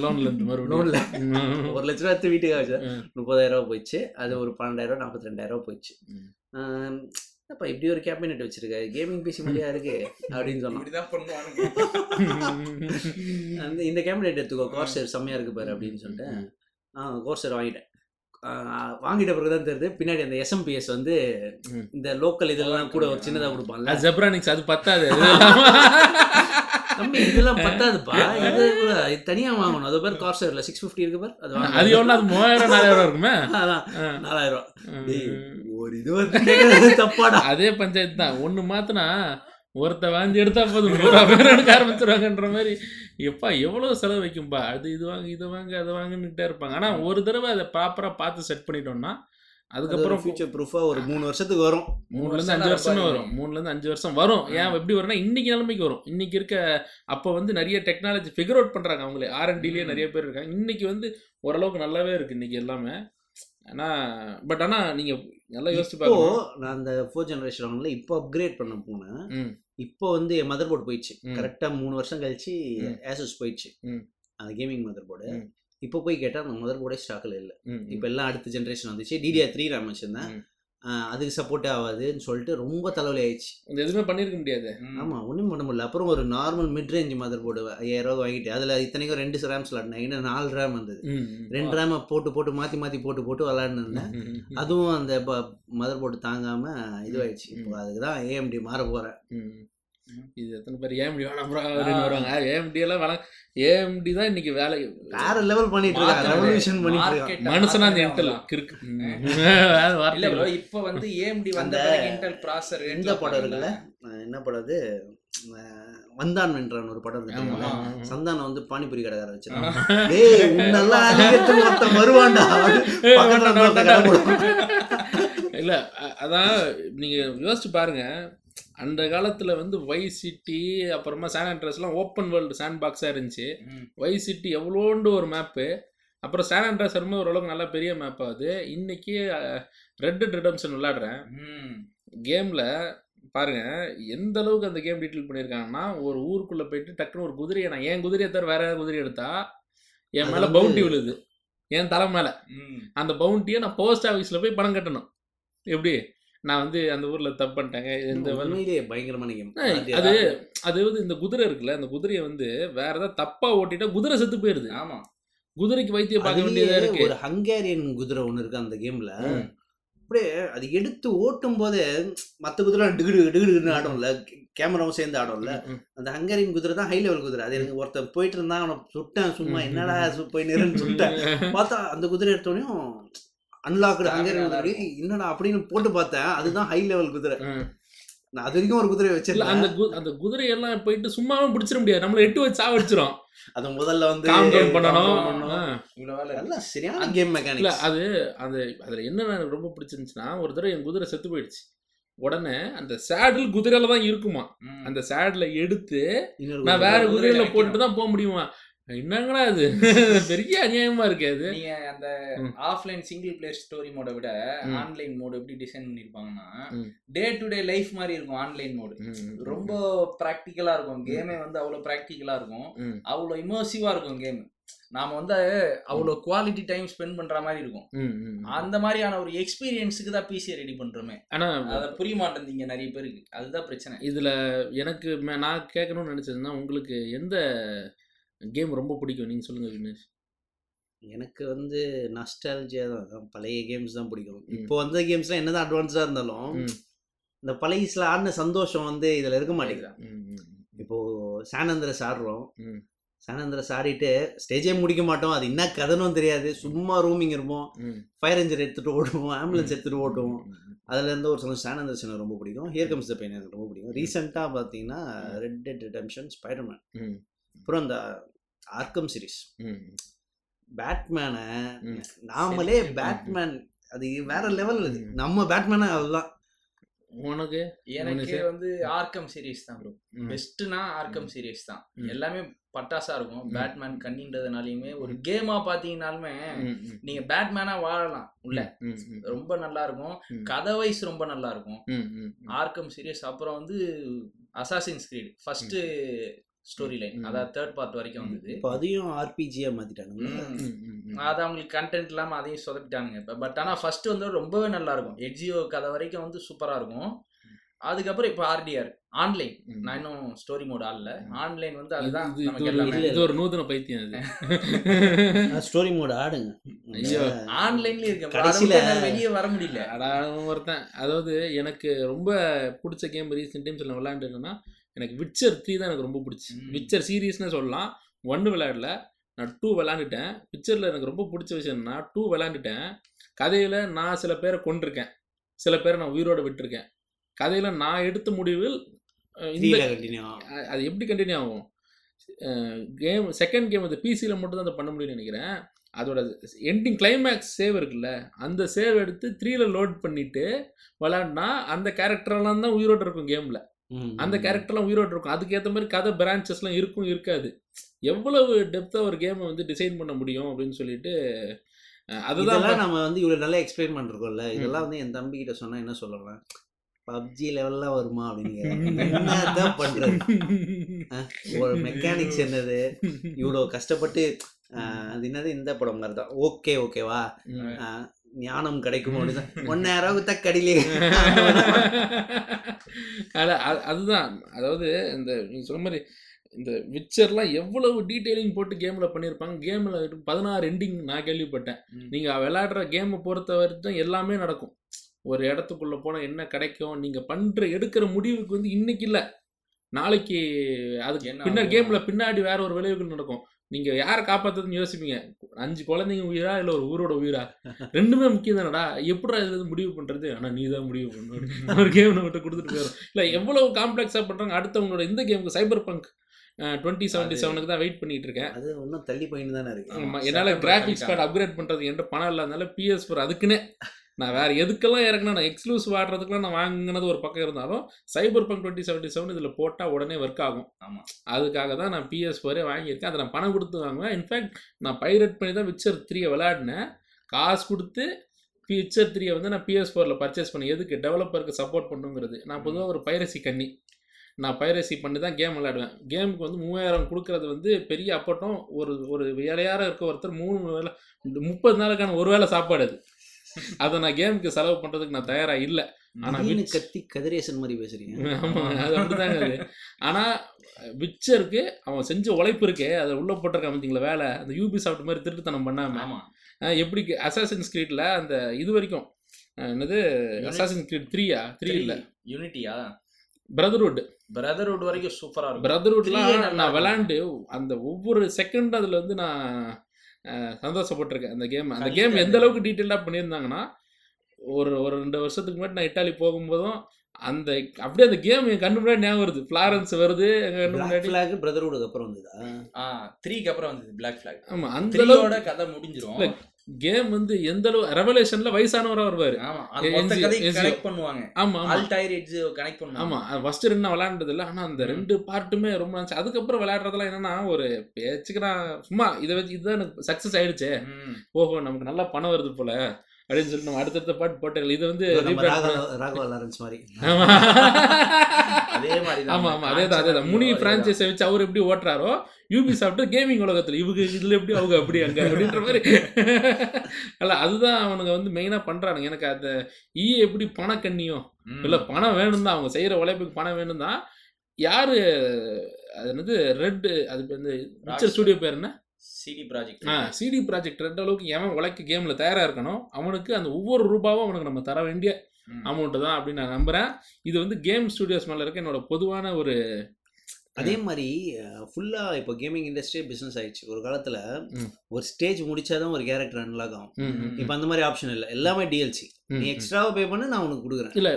லோன்ல இருந்து லோன்ல மறுபடியும். ஒரு லட்ச ரூபா எடுத்து வீட்டுக்கு ஆச்சு ம். முப்பதாயிரம் ரூபா போயிடுச்சு. அது ஒரு பன்னெண்டாயிரம் நாற்பத்தி ரெண்டாயிரம் போயிடுச்சு. ம். ஆஹ் அப்பா இப்படி ஒரு கேபினெட் வச்சிருக்க? கேமிங் பிசி மாதிரியா இருக்கு? அப்படின்னு சொன்னான். அந்த இந்த கேபினெட் எடுத்துக்கோ. கோர்சர் செம்மையா இருக்கு பாரு அப்படின்னு சொல்லிட்டு ஆ கோர்சர் வாங்கிட்டேன். வாங்கிட்ட பிறகு தான் தெரியுது பின்னாடி அந்த எஸ்எம்பிஎஸ் வந்து. இந்த லோக்கல் இதெல்லாம் கூட ஒரு சின்னதாக கொடுப்பான்ல. அது ஜெப்ரானிக்ஸ் அது பத்தாது. தம்பி இதெல்லாம் பத்தாதுப்பா. இது தனியா வாங்கணும். அது பேர் கார்சர்ல சிக்ஸ் ஃபிஃப்டி இருக்கு பார் அது அது எவ்வளோ அது மூவாயிரம் நாலாயிரம் இருக்குமே? அதான். நாலாயிரம். ஒரு இது வந்து தப்பாடா. அதே பஞ்சாயத்து தான். ஒன்று மாத்தினா ஒருத்த வாங்கி எடுத்தா போதும். நூறா பேர் எடுக்க ஆரம்பிச்சிருவாங்கன்ற மாதிரி. எப்பா எவ்வளோ செலவு வைக்கும்பா? அது இது வாங்க இது வாங்க அதை வாங்கன்னுட்டே இருப்பாங்க. ஆனால் ஒரு தடவை அதை ப்ராப்பராக பார்த்து செட் பண்ணிட்டோம்னா அதுக்கப்புறம் ஃபியூச்சர் ப்ரூஃபா ஒரு மூணு வருஷத்துக்கு வரும். மூணுலேருந்து அஞ்சு வருஷமே வரும். மூணுலேருந்து அஞ்சு வருஷம் வரும். ஏன் எப்படி வரும்னா இன்னைக்கு நிலைமைக்கு வரும். இன்னைக்கு இருக்க அப்போ வந்து நிறைய டெக்னாலஜி ஃபிகர் அவுட் பண்ணுறாங்க அவங்களே. ஆர்என்டிலேயே. நிறைய பேர் இருக்காங்க. இன்னைக்கு வந்து ஓரளவுக்கு நல்லாவே இருக்கு இன்னைக்கு எல்லாமே. ஆனால் பட் ஆனால் நீங்கள் நல்லா யோசிச்சு பார்க்கணும் நான் அந்த ஃபோர் ஜெனரேஷன் வாங்கல இப்போ அப்கிரேட் பண்ண போனேன். ம். இப்போ வந்து என் மதர் போர்டு போயிடுச்சு. ம். கரெக்டா மூணு வருஷம் கழிச்சு ம். ஏசஸ் போயிடுச்சு. ம். அந்த கேமிங் மதர் போர்டு. இப்போ போய் கேட்டா அந்த மதர் போர்டே ஸ்டாக்ல இல்லை. இப்போ எல்லாம் அடுத்த ஜென்ரேஷன் வந்துச்சு. டிடிஆர் த்ரீ ரேம் வச்சிருந்தேன். அதுக்கு சப்போர்ட் ஆகாதுன்னு சொல்லிட்டு ரொம்ப தலைவலி ஆயிடுச்சு. எதுவுமே பண்ணியிருக்க முடியாது. ஆமா ஒன்றும் பண்ண முடியல. அப்புறம் ஒரு normal mid range motherboard ஐயாயிரம் ரூபா வாங்கிட்டு அதுல இத்தனைக்கும் ரெண்டு ரேம் ஸ்லாட் இன்னும் நாலு ரேம் வந்தது. ரெண்டு ரேமை போட்டு போட்டு மாத்தி மாத்தி போட்டு போட்டு விளாட்னு இருந்தேன். ம், ம், ம். அதுவும் அந்த மதர் போர்டு தாங்காம இதுவாயிடுச்சு. இப்போ அதுக்கு தான் ஏஎம்டி மாற போறேன். ம். இது எத்தனை பேர் ஏஎம்டி வேணாம் அப்படின்னு வருவாங்க. ஏஎம்டி எல்லாம் வேணாம் ஏஎம்டி தான் இன்னைக்கு வேலை. வேற லெவல் பண்ணிட்டு இருக்கான் மார்க்கெட் ரெவல்யூஷன் பண்ணிட்டு மனுஷனா அந்த இன்டெல். கிறுக்கு. இப்ப வந்து ஏஎம்டி வந்த இன்டெல் ப்ராசர் இந்த படம் இருக்குல்ல? என்ன படம் அது? வந்தான் வென்றான் ஒரு படம் இருக்கு. சந்தானம் வந்து பானிபூரி கடைக்கார வச்சிருக்கான். டேய் உன்னெல்லாம் வருவான்டா. பக்கத்துல. இல்ல அதான் நீங்க யோசிச்சு பாருங்க. அந்த காலத்துல வந்து வை சிட்டி அப்புறமா சான் ஆண்ட்ரஸ்லாம் ஓப்பன் வேர்ல்டு சாண்ட் பாக்ஸா இருந்துச்சு வை சிட்டி எவ்வளோண்டு ஒரு மேப்பு அப்புறம் சான் ஆண்ட்ரஸ் வரும்போது ஓரளவுக்கு நல்ல பெரிய மேப் ஆகுது இன்னைக்கு ரெட் ரிடம்ஷன் விளையாடுறேன். கேம்ல பாருங்க எந்த அளவுக்கு அந்த கேம் டீட்டெயில் பண்ணியிருக்காங்கன்னா ஒரு ஊருக்குள்ள போயிட்டு டக்குன்னு ஒரு குதிரையை நான் என் குதிரையை தவிர வேற குதிரை எடுத்தா என் மேல பவுண்டி விழுது. என் தலை மேல. அந்த பவுண்டியை நான் போஸ்ட் ஆஃபீஸில் போய் பணம் கட்டணும். எப்படி? நான் வந்து அந்த ஊரில் தப்பு பண்ணிட்டேங்க. இந்த உண்மையிலேயே பயங்கரமான கேம் ஏய், அது அது வந்து இந்த குதிரை இருக்குல்ல அந்த குதிரையை வந்து வேற ஏதாவது தப்பா ஓட்டிட்டா குதிரை செத்து போயிருது. ஆமா. குதிரைக்கு வைத்தியம் பார்க்க வேண்டியதா இருக்கு. ஒரு ஹங்கேரியன் குதிரை ஒன்று இருக்கு அந்த கேம்ல. அப்படியே அது எடுத்து ஓட்டும் போதே மற்ற குதிரை டிகிடு டிகிடுன்னு ஆடும்ல. கேமராவும் சேர்ந்து ஆடும்ல. அந்த ஹங்கேரியன் குதிரை தான் ஹை லெவல் குதிரை. அது எனக்கு ஒருத்தன் போயிட்டு இருந்தான் அவனை சுட்டேன் சும்மா. என்னடா போய் நிறுன்னு சுட்டேன். பார்த்தா அந்த குதிரை எடுத்தோடனையும் அன்லாக்டு ஹங்கேரியன் குதிரை ஏய், என்னடா அப்படின்னு போட்டு பார்த்தேன். அதுதான் ஹை லெவல் குதிரை. நான் அது வரைக்கும் ஒரு குதிரை வச்சிருக்கேன் அந்த கு- அந்த குதிரையெல்லாம் போயிட்டு சும்மாவும் பிடிச்சிட முடியாது. நம்மள எட்டு வச்சு சாவடிச்சிரும். அது முதல்ல வந்து காம் பண்ணணும். எல்லாம் சரியான கேம் இல்ல மெக்கானிக்ஸ் அது அது அதுல என்ன எனக்கு ரொம்ப பிடிச்சிருந்துச்சுன்னா ஒரு தடவை என் குதிரை செத்து போயிடுச்சு. உடனே அந்த சேடில் குதிரையில தான் இருக்குமா. அந்த சேடில் எடுத்து நான் குதிரை. வேற குதிரையில. போட்டுட்டு தான் போக முடியுமா? என்னங்கடா இது? பெரிய அநியாயமா இருக்கு அது நீங்க அந்த. ஆஃப்லைன் சிங்கிள் பிளேயர் ஸ்டோரி மோட விட. ஆன்லைன் மோட் எப்படி டிசைன் பண்ணிருப்பாங்கன்னா. டே டு டே லைஃப் மாதிரி இருக்கும் ஆன்லைன் மோடு ரொம்ப ப்ராக்டிக்கலா இருக்கும். கேமே வந்து அவ்வளவு ப்ராக்டிக்கலா இருக்கும். அவ்வளவு இமர்சிவா இருக்கும் கேம் நாம வந்து அவ்வளவு குவாலிட்டி டைம் ஸ்பெண்ட் பண்ற மாதிரி இருக்கும். அந்த மாதிரியான ஒரு எக்ஸ்பீரியன்ஸுக்கு தான் பிசியை ரெடி பண்றோமே. ஆனா அத புரிய மாட்டேங்குது நிறைய பேருக்கு. அதுதான் பிரச்சனை. இதுல எனக்கு நான் கேட்கணும்னு நினைச்சதுன்னா உங்களுக்கு எந்த கேம் ரொம்ப பிடிக்கும். நீங்க சொல்லுங்க விக்னேஷ் எனக்கு வந்து நஸ்டாலஜியா தான். பழைய கேம்ஸ் தான் பிடிக்கும். இப்போ வந்த கேம்ஸ்லாம் என்னதான் அட்வான்ஸா இருந்தாலும். இந்த பழையசுல ஆடின சந்தோஷம் வந்து இதுல இருக்க மாட்டேங்குது. ம், ம், இப்போ சானந்திரஸ் ஆடுறோம். சானந்திரஸ் ஆடிட்டு ஸ்டேஜே முடிக்க மாட்டோம். அது என்ன கதனும் தெரியாது. சும்மா ரூமிங் இருப்போம். ஃபயர் இன்ஜின் எடுத்துட்டு ஓடுவோம். ஆம்புலன்ஸ் எடுத்துட்டு ஓட்டுவோம். அதுல இருந்து ஒரு சந்தோஷம் சானந்திரஸ் எனக்கு ரொம்ப பிடிக்கும். ஹியர் கம்ஸ் த பெயின் எனக்கு ரொம்ப பிடிக்கும். ரீசெண்டாக பார்த்தீங்கன்னா. ரெட் டெட் ரிடம்ஷன் ஸ்பைடர்மேன் அப்புறம் அந்த ஆர்க்கம் சீரிஸ். ம், பேட்மேனை. நாமளே. பேட்மேன் அது வேற லெவல் அது. நம்ம பேட்மேனா அதுதான். உனக்கு? எனக்கு. வந்து ஆர்க்கம் சீரிஸ் தான் ப்ரோ. பெஸ்ட்னா ஆர்க்கம் சீரிஸ் தான். எல்லாமே பட்டாசா இருக்கும். பேட்மேன் கண்ணின்றதுனாலயுமே ஒரு கேமா பாத்தீங்கன்னாலுமே நீங்க பேட்மேனா வாழலாம். உள்ள. ரொம்ப நல்லா இருக்கும். கதை வைஸ் ரொம்ப நல்லா இருக்கும். Arkham series. அப்புறம் வந்து Assassin's Creed first story line. அதாவது தேர்ட் பார்ட் வரைக்கும் வந்தது. இப்போ அதையும் ஆர்பிஜியா மாத்திட்டானுங்க. அது அவங்களுக்கு கண்டென்ட் இல்லாம அதையும் சொதப்பிட்டானுங்க இப்போ. பட் ஆனா ஃபர்ஸ்ட் வந்து ரொம்பவே நல்லா இருக்கும். எட்ஜிஓ கதை வரைக்கும் வந்து சூப்பரா இருக்கும். அதுக்கப்புறம் இப்போ ஆர்டிஆர் ஆன்லைன். நான் இன்னும் ஸ்டோரி மோட் ஆடல. ஆன்லைன் வந்து அதுதான் இது- ஒரு- நூதன பைத்தியம் அது. ஸ்டோரி மோட் ஆடுங்க. ஐயோ. ஆன்லைன்ல இருக்கு கடைசியில வெளியே வர முடியல. அவன் ஒருத்தன். அதாவது எனக்கு ரொம்ப பிடிச்ச கேம் ரீசெண்ட் டைம்ஸ் நான் விளையாண்டுருக்கேன்னா எனக்கு விச்சர் த்ரீ தான் எனக்கு ரொம்ப பிடிச்சி. ம். விச்சர் சீரீஸ்னு சொல்லலாம். ஒன்று விளையாடல. நான் டூ விளையாண்டுட்டேன். பிக்சரில் எனக்கு ரொம்ப பிடிச்ச விஷயம் என்னன்னா டூ விளையாண்டுட்டேன். கதையில் நான் சில பேரை கொண்டிருக்கேன் சில பேரை நான் உயிரோட விட்டுருக்கேன். கதையில் நான் எடுத்த முடிவில் அது எப்படி கண்டினியூ ஆகும்? கேம் செகண்ட் கேம் வந்து பிசியில் மட்டும் தான் அதை பண்ண முடியும்னு நினைக்கிறேன். அதோட எண்டிங் கிளைமேக்ஸ் சேவ் இருக்குல்ல அந்த சேவ் எடுத்து த்ரீல லோட் பண்ணிட்டு விளாட்னா அந்த கேரக்டர்லாம் தான் உயிரோட இருக்கும் கேமில் அந்த கேரக்டர்லாம் உயிரோட இருக்கும். அதுக்கேற்ற மாதிரி கதை பிரான்ச்சஸ்லாம் இருக்கும் இருக்காது. எவ்வளவு டெப்த்தாக ஒரு கேமை வந்து டிசைன் பண்ண முடியும் அப்படின்னு சொல்லிட்டு அதுதான் நம்ம வந்து இவ்வளவு நல்லா எக்ஸ்பிளைன் பண்றோம்ல இதெல்லாம் வந்து என் தம்பி கிட்ட சொன்னா என்ன சொல்லலாம் பப்ஜி லெவல்ல வருமா அப்படின்னு பண்றது? ஒரு மெக்கானிக்ஸ் என்னது? இவ்வளோ கஷ்டப்பட்டு ஆஹ், அது என்னது? இந்த படம் மாதிரி தான் ஓகே ஓகேவா? ஞானம் கிடைக்கும் அப்படின்னு ஒன்னு யாராவது தக்கடிலே அத- அதுதான். அதாவது இந்த நீங்க சொன்ன மாதிரி இந்த விச்சர்லாம் எவ்வளவு டீடைலிங் போட்டு கேமில் பண்ணியிருப்பாங்க. கேமில் பதினாறு எண்டிங் நான் கேள்விப்பட்டேன். நீங்கள் விளையாடுற கேமை பொறுத்த வரைக்கும் எல்லாமே நடக்கும். ஒரு இடத்துக்குள்ளே போனால் என்ன கிடைக்கும்? நீங்கள் பண்ணுற எடுக்கிற முடிவுக்கு வந்து இன்னைக்கு இல்லை. நாளைக்கு அதுக்கு என்ன பின்னாடி? கேமில் பின்னாடி வேற ஒரு விளைவுகள் நடக்கும். நீங்கள் யாரை காப்பாற்றுறதுன்னு யோசிப்பீங்க? அஞ்சு குழந்தைங்க உயிரா இல்லை ஒரு ஊரோட உயிரா? ரெண்டுமே முக்கியம் தானடா? எப்படா இருந்து முடிவு பண்ணுறது ஆனால் நீ தான் முடிவு பண்ணணும். ஒரு கேம் நம்மகிட்ட கொடுத்துட்டு போயிடும் இல்லை எவ்வளவு காம்ப்ளெக்ஸாக பண்ணுறாங்க அடுத்தவங்களோட இந்த கேமுக்கு சைபர் பங்க் டுவெண்ட்டி செவன்ட்டி செவனுக்கு தான் வெயிட் பண்ணிட்டு இருக்கேன். அது இன்னும் தள்ளி போயின்னு தானே இருக்கு. ஆமா, என்னால் கிராஃபிக்ஸ். கார்டு அப்கிரேட் பண்ணுறது என்கிட்ட பணம் இல்லாதனால பிஎஸ் ஃபோர் அதுக்குன்னே நான் வேற எதுக்கெல்லாம் இறக்குனா நான் எக்ஸ்க்ளூசிவ் ஆடுறதுக்குலாம் நான் வாங்கினது ஒரு பக்கம் இருந்தாலும் Cyberpunk twenty seventy seven இதில் போட்டால் உடனே ஒர்க் ஆகும். ஆமா. அதுக்காக தான் நான் பிஎஸ் ஃபோரே வாங்கியிருக்கேன். அதை நான் பணம் கொடுத்து வாங்குவேன். இன்ஃபேக்ட் நான் பைரட் பண்ணி தான் விச்சர் த்ரீயை விளையாடினேன். காசு கொடுத்து விச்சர் த்ரீயை வந்து நான் பிஎஸ் ஃபோரில் பர்ச்சேஸ் பண்ணி எதுக்கு? டெவலப்பருக்கு சப்போர்ட் பண்ணுங்கிறது. நான் பொதுவாக ஒரு பைரசி கண்ணி. நான் பைரசி பண்ணி தான் கேம் விளையாடுவேன். கேமுக்கு வந்து மூவாயிரம் கொடுக்கறது வந்து பெரிய அப்பட்டம். ஒரு ஒரு வேலையார இருக்க ஒருத்தர் மூணு வேலை முப்பது நாளுக்கான ஒரு வேளை சாப்பாடு அது. அதை நான் கேமுக்கு செலவு பண்ணுறதுக்கு நான் தயாராக இல்லை. ஆனா கத்தி கதிரேசன் மாதிரி பேசுறீங்க. ஆமாம் அது அப்படிதாங்க அது. ஆனால் விச்சருக்கு அவன் செஞ்ச உழைப்பு இருக்கே அதை உள்ளே போட்டிருக்கான் பார்த்தீங்களா வேலை. அந்த யூபி சாஃப்ட் மாதிரி திருட்டுத்தனம் பண்ணாமல் ஆமா. எப்படி அசாசின் ஸ்கிரீட்ல அந்த இது வரைக்கும் என்னது? அசாசின் ஸ்கிரீட் த்ரீயா த்ரீ இல்லை. யூனிட்டியா பிரதர்வுட் பிரதர்வுட் வரைக்கும் சூப்பரா இருக்கும். பிரதர்வுட்லாம் நான். விளாண்டு அந்த ஒவ்வொரு செகண்ட் அதில் வந்து நான் சந்தோஷப்பட்டிருக்கேன். அந்த கேம் அந்த கேம் எந்த அளவுக்கு டீட்டெயிலாக பண்ணியிருந்தாங்கன்னா ஒரு ஒரு ரெண்டு வருஷத்துக்கு முன்னாடி நான் இட்டாலி போகும்போதும் அந்த அப்படியே அந்த கேம் என் கண்ணு முன்னாடி ஞாபகம் வருது. ஃப்ளாரன்ஸ் வருது என் கண்ணு பிளாக் முன்னாடி. ஃபிளாக் பிரதர்வுட் அப்புறம் வந்ததா? ஆ த்ரீக்கு அப்புறம் வந்தது பிளாக் ஃபிளாக் ஆமா அந்த கதை முடிஞ்சிரும். கேம் வந்து எந்த அளவு ரெவலேஷன்ல வயசானவரா வருவாரு. ஆமா ஆமா ஃபர்ஸ்ட் ரெண்டு விளையாண்டது இல்லை. ஆனா அந்த. ரெண்டு பார்ட்டுமே ரொம்ப நினச்சி அதுக்கப்புறம் விளையாடுறதுலாம் என்னன்னா ஒரு பேச்சுக்கு நான் சும்மா இதை வச்சு இதுதான் எனக்கு சக்ஸஸ் ஆயிடுச்சே. ஓஹோ நமக்கு நல்லா பணம் வருது போல. அப்படின்னு சொல்லிட்டு நம்ம அடுத்தடுத்த பாட்டு போட்டேன் இது வந்து மாதிரி. ஆமா. அதே மாதிரி தான். ஆமா ஆமா. அதே தான் அதே தான். முனி பிரான்ச்சைஸை வச்சு அவர் எப்படி ஓட்டுறாரோ யூபி சாப்பிட்டு கேமிங் உலகத்துல இவங்க இதுல எப்படி அவங்க அப்படி அங்க அப்படின்ற மாதிரி. அல்ல அதுதான் அவனுங்க வந்து மெயினா பண்றானுங்க. எனக்கு அந்த ஈ எப்படி பணக்கண்ணியும் இல்ல பணம் வேணும் தான் அவங்க செய்யற உழைப்புக்கு பணம் வேணும் தான் யாரு அது என்னது ரெட் அது வந்து மிச்சர் ஸ்டுடியோ பேர் என்ன? சிடி ப்ராஜெக்ட் ஆ சிடி ப்ராஜெக்ட் ரெட் அளவுக்கு எவன் உழைக்க கேம்ல தயாரா இருக்கணும். அவனுக்கு அந்த ஒவ்வொரு ரூபாவும் அவனுக்கு நம்ம தர வேண்டிய அமௌண்ட் தான் அப்படின்னு நான் நம்புறேன். இது வந்து கேம் ஸ்டுடியோஸ் மேல இருக்க என்னோட பொதுவான ஒரு அதே மாதிரி ஃபுல்லா இப்போ கேமிங் இண்டஸ்ட்ரியே பிசினஸ் ஆயிடுச்சு. ஒரு காலத்துல. ஒரு ஸ்டேஜ் முடிச்சாதான் ஒரு கேரக்டர் அன்லாக் ஆகும். இப்போ அந்த மாதிரி ஆப்ஷன் இல்லை. எல்லாமே டிஎல்சி நீ ம். எக்ஸ்ட்ராவா பே பண்ணு நான் உனக்கு கொடுக்குறேன். இல்ல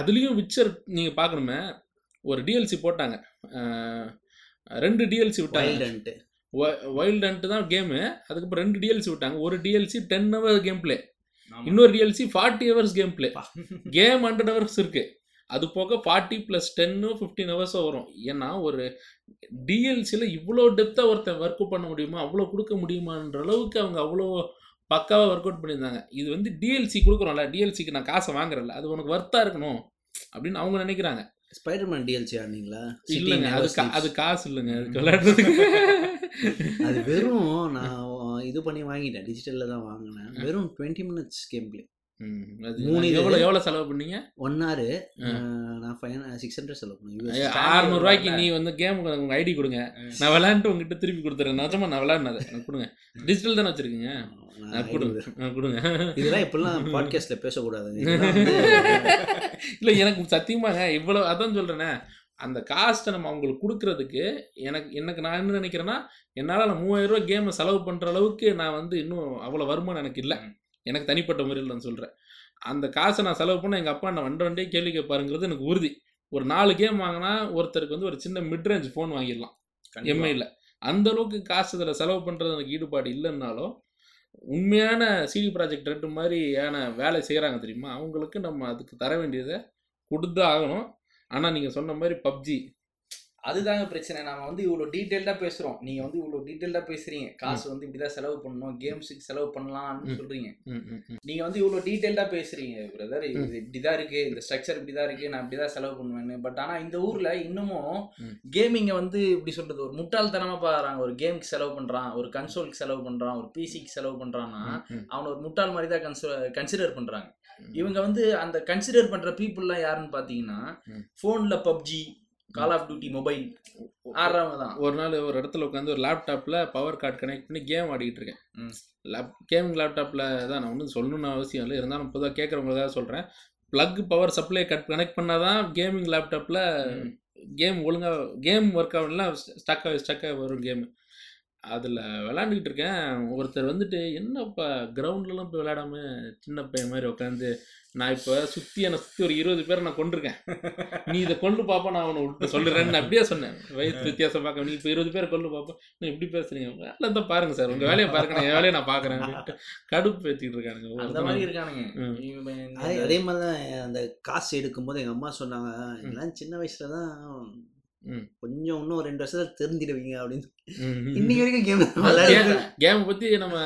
அதுலயும் விச்சர் நீங்க பார்க்கணுமே ஒரு டிஎல்சி போட்டாங்க. ரெண்டு டிஎல்சி விட்டாங்க. வைல்ட் ஹண்ட் தான் கேமு அதுக்கப்புறம் ரெண்டு டிஎல்சி விட்டாங்க. ஒரு DLC ten hour game play இன்னொரு DLC forty hours game play game hundred hours இருக்கு. அது போக ஃபார்ட்டி ப்ளஸ் டென்னு ஃபிஃப்டீன் ஹவர்ஸோ வரும். ஏன்னா ஒரு டிஎல்சியில் இவ்வளோ டெப்த்தாக ஒருத்தன் ஒர்க் பண்ண முடியுமா? அவ்வளோ கொடுக்க முடியுமான்ற அளவுக்கு அவங்க அவ்வளோ பக்காவாக ஒர்க் அவுட் பண்ணியிருந்தாங்க. இது வந்து டிஎல்சி கொடுக்குறோம்ல. டிஎல்சிக்கு நான் காசை வாங்குறேன்ல. அது உனக்கு ஒர்த்தாக இருக்கணும் அப்படின்னு அவங்க நினைக்கிறாங்க. ஸ்பைடர்மேன் டிஎல்சி ஆனீங்களா? இல்லைங்க அது. அது காசு இல்லைங்க அதுக்கு விளையாடுறதுக்கு. அது வெறும் நான் இது பண்ணி வாங்கிட்டேன் டிஜிட்டல்ல தான் வாங்கினேன். வெறும் டுவெண்ட்டி மினிட்ஸ் கேம் பிளே அது மூணு. எவ்வளோ எவ்வளோ செலவு பண்ணீங்க? One hour. நான் ஃபைவ் சிக்ஸ் ஹண்ட்ரட் செலவு பண்ணேன். ஐயா, US. அறுநூறு ரூபாய்க்கு நீ வந்து கேம் உங்க ஐடி கொடுங்க. நான் விளையாண்டு உங்ககிட்ட திருப்பி கொடுத்துறேன். நிஜமா நான் விளையாடினது. எனக்கு கொடுங்க. டிஜிட்டல் தானே வச்சிருக்கீங்க? கொடுங்க. கொடுங்க. இதெல்லாம் பேசக்கூடாதுங்க இதெல்லாம் வந்து இல்லை எனக்கு சத்தியமாங்க இவ்வளோ அதான் சொல்கிறேனே அந்த காஸ்ட்டை நம்ம அவங்களுக்கு கொடுக்கறதுக்கு எனக்கு எனக்கு நான் என்ன நினைக்கிறேன்னா என்னால் நான் மூவாயிரம் ரூபாய் கேமை செலவு பண்ணுற அளவுக்கு நான் வந்து இன்னும் அவ்வளோ வருமானம் எனக்கு இல்லை. எனக்கு தனிப்பட்ட முறையில் நான் சொல்கிறேன் அந்த காசை நான் செலவு பண்ண எங்கள் அப்பா நான் வண்ட வண்டே கேள்வி கேட்பாருங்கிறது எனக்கு உறுதி. ஒரு நாலு கேம் வாங்கினா ஒருத்தருக்கு வந்து ஒரு சின்ன மிட் ரேஞ்ச் ஃபோன் வாங்கிடலாம். எம்ஐயில் அந்த அளவுக்கு காசு இதில் செலவு பண்ணுறது எனக்கு ஈடுபாடு இல்லைன்னாலும் உண்மையான சிடி ப்ராஜெக்ட் ரெட்டு மாதிரியான வேலை செய்கிறாங்க தெரியுமா? அவங்களுக்கு நம்ம அதுக்கு தர வேண்டியதை கொடுத்து ஆகணும். ஆனால் நீங்கள் சொன்ன மாதிரி பப்ஜி அதுதாங்க பிரச்சனை. நாம வந்து இவ்வளவு டீடைல்டா பேசுறோம். நீங்க வந்து இவ்வளவு டீடைல்டா பேசுறீங்க. காசு வந்து இப்படிதான் செலவு பண்ணணும். கேம்ஸுக்கு செலவு பண்ணலாம்னு. சொல்றீங்க. ம் ம் ம். நீங்க வந்து இவ்வளவு டீடைல்டா பேசுறீங்க பிரதர் இது இப்படிதான் இருக்கு. இந்த ஸ்ட்ரக்சர் இப்படிதான் இருக்கு. நான் இப்படிதான் செலவு பண்ணுவேன்னு. பட் ஆனா இந்த ஊர்ல இன்னமும். கேமிங்க வந்து இப்படி சொல்றது? ஒரு முட்டாள்தனமா பாக்குறாங்க. ஒரு கேமுக்கு செலவு பண்றான். ஒரு கன்சோலுக்கு செலவு பண்றான். ஒரு பிசிக்கு செலவு ம். அவனை ஒரு முட்டாள் மாதிரி தான் கன்சிடர் பண்றாங்க. ம். இவங்க வந்து அந்த கன்சிடர் பண்ற பீப்புள்லாம் யாருன்னு பாத்தீங்கன்னா ம். போன்ல PUBG call of duty mobile ஆடுறவங்க தான் ஒரு நாள் ஒரு இடத்துல உட்காந்து ஒரு லேப்டாப்பில் பவர் கார்டு கனெக்ட் பண்ணி கேம் ஆடிக்கிட்டு இருக்கேன். லேப் கேமிங் லேப்டாப்பில் தான் நான் ஒன்றும் சொல்லணும்னு அவசியம் இல்லை. இருந்தாலும் பொதுவாக கேட்குறவங்களுக்காக சொல்கிறேன் plug power supply cut connect பண்ணால் தான் கேமிங் லேப்டாப்பில். கேம் ஒழுங்காக கேம் ஒர்க் ஆகலாம் ஸ்டக்காக ஸ்டக்காக வரும் கேம் அதில் விளாண்டுக்கிட்டு இருக்கேன். ஒருத்தர் வந்துட்டு என்னப்பா கிரவுண்ட்லலாம் போய் விளையாடாம சின்ன பையன் மாதிரி உட்காந்து நான் இப்போ சுற்றி என்னை சுற்றி ஒரு இருபது பேரை நான் கொண்டிருக்கேன் நீ இதை கொண்டு பாப்பா நான் அவனை விட்டு சொல்லிடுறேன்னு நான் அப்படியே சொன்னேன் வயசு வித்தியாசம் பார்க்க நீ இப்போ இருபது பேரை கொண்டு பாப்பா நீ இப்படி பேசுறீங்க வேலை தான் பாருங்க சார் உங்கள் வேலையை பாருங்க நான் என் வேலையை நான் பார்க்குறேன் கடுப்பு ஏற்றிட்டு இருக்கானுங்க அந்த. மாதிரி இருக்கானுங்க அதே மாதிரி தான் அந்த காசு எடுக்கும்போது எங்க அம்மா சொன்னாங்க இதெல்லாம் சின்ன வயசுல தான். கொஞ்சம் இன்னும் ஒரு ரெண்டு வருஷத்துல தெரிஞ்சிடுவீங்க அப்படின்னு. இன்னைக்கு வரைக்கும் கேம் கேமை பற்றி நம்ம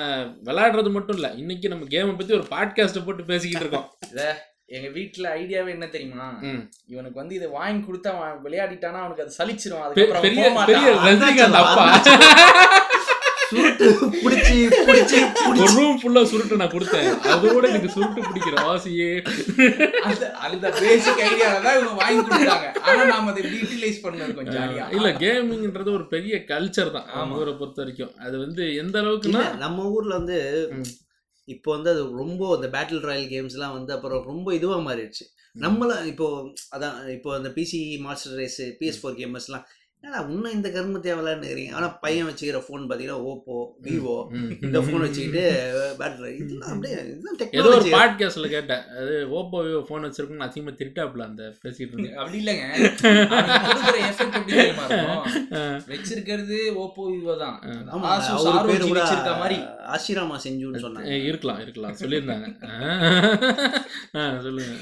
விளையாடுறது மட்டும் இல்லை. இன்னைக்கு நம்ம கேமை பற்றி ஒரு பாட்காஸ்ட்டை போட்டு பேசிக்கிட்டு இருக்கோம். எங்க வீட்ல ஐடியாவே என்ன தெரியுமா. இவனுக்கு வந்து இதை வாங்கி கொடுத்தா அவன் விளையாடிட்டானா அவனுக்கு அது சலிச்சிரும். பெ- அதுக்கப்புறம் சுருட்டு பிடிச்சி பிடிச்சி ஒரு ரூம் ஃபுல்லா சுருட்டு நான் கொடுத்தேன். அதோட எனக்கு சுருட்டு பிடிக்கிற ஆசையே அந்த அந்த பேசிக் ஐடியால தான் இவங்க வாங்கி கொடுத்தாங்க. ஆனா நாம அதை யூட்டிலைஸ் பண்ணது கொஞ்சம் இல்ல கேமிங்ன்றது ஒரு பெரிய கல்ச்சர் தான். நம்ம ஊரை பொறுத்த வரைக்கும். அது வந்து எந்த அளவுக்குன்னா நம்ம ஊர்ல வந்து. இப்போ வந்து அது ரொம்ப இந்த பேட்டில் ராயல் கேம்ஸ்லாம் வந்து அப்புறம் ரொம்ப இதுவா மாறிடுச்சு. நம்மள இப்போ அதான் இப்போ அந்த PC master race PS four கேமர்ஸ்லாம் என்னடா இன்னும் இந்த கருமத்தையா விளையாடுறீங்க ஆனா பையன் வச்சுக்கிற ஃபோன் பாத்தீங்கன்னா ஓப்போ விவோ. இந்த ஃபோன் வச்சுக்கிட்டு பேட்டில் இதெல்லாம் அப்படியே இதுதான் ஏதோ ஒரு பாட்காஸ்ட்ல கேட்டேன். அது ஓப்போ விவோ ஃபோன் வச்சிருக்கோம் அசிங்கமா திருட்டாப்ல அந்த பேசிட்டு இருந்தேன். அப்படி இல்லைங்க. எஃபெக்ட் எப்படி வச்சிருக்கிறது ஓப்போ விவோ தான். ஆமா ஆசூஸ் அவர் ROG பேரு கூட வச்சிருக்க மாதிரி. ஆசிராமா செஞ்சுன்னு சொன்னாங்க. ஏ, இருக்கலாம் இருக்கலாம். சொல்லியிருந்தாங்க. ஆ, சொல்லுங்க.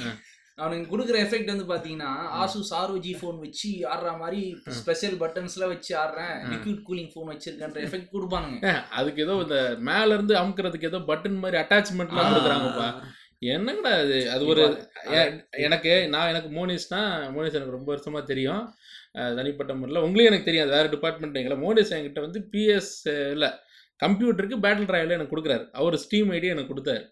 அவனுக்கு கொடுக்குற எஃபெக்ட் வந்து பாத்தீங்கன்னா ஆசூஸ் ஆர்ஓஜி ஃபோன் வச்சு ஆடுற மாதிரி ஸ்பெஷல் பட்டன்ஸ்லாம் வச்சு ஆடுறேன். லிக்விட் கூலிங் ஃபோன் வச்சிருக்கேன்ற எஃபெக்ட் கொடுப்பானுங்க. ஏ, அதுக்கு ஏதோ இந்த மேல இருந்து அமுக்குறதுக்கு ஏதோ பட்டன் மாதிரி அட்டாச்மெண்ட்லாம் கொடுக்குறாங்கப்பா. என்னங்கடா அது அது ஒரு எனக்கு நான் எனக்கு மோனிஸ்னா மோனிஸ் எனக்கு ரொம்ப வருஷமா தெரியும். தனிப்பட்ட முறையில். உங்களையும் எனக்கு தெரியும் அது வேறு டிபார்ட்மெண்ட் எங்களை மோனிஸ் என்கிட்ட வந்து பிஎஸ் இல்லை கம்ப்யூட்டருக்கு பேட்டில் ராயல் எனக்கு கொடுக்குறாரு. அவர் ஸ்டீம் ஐடி எனக்கு கொடுத்தாரு.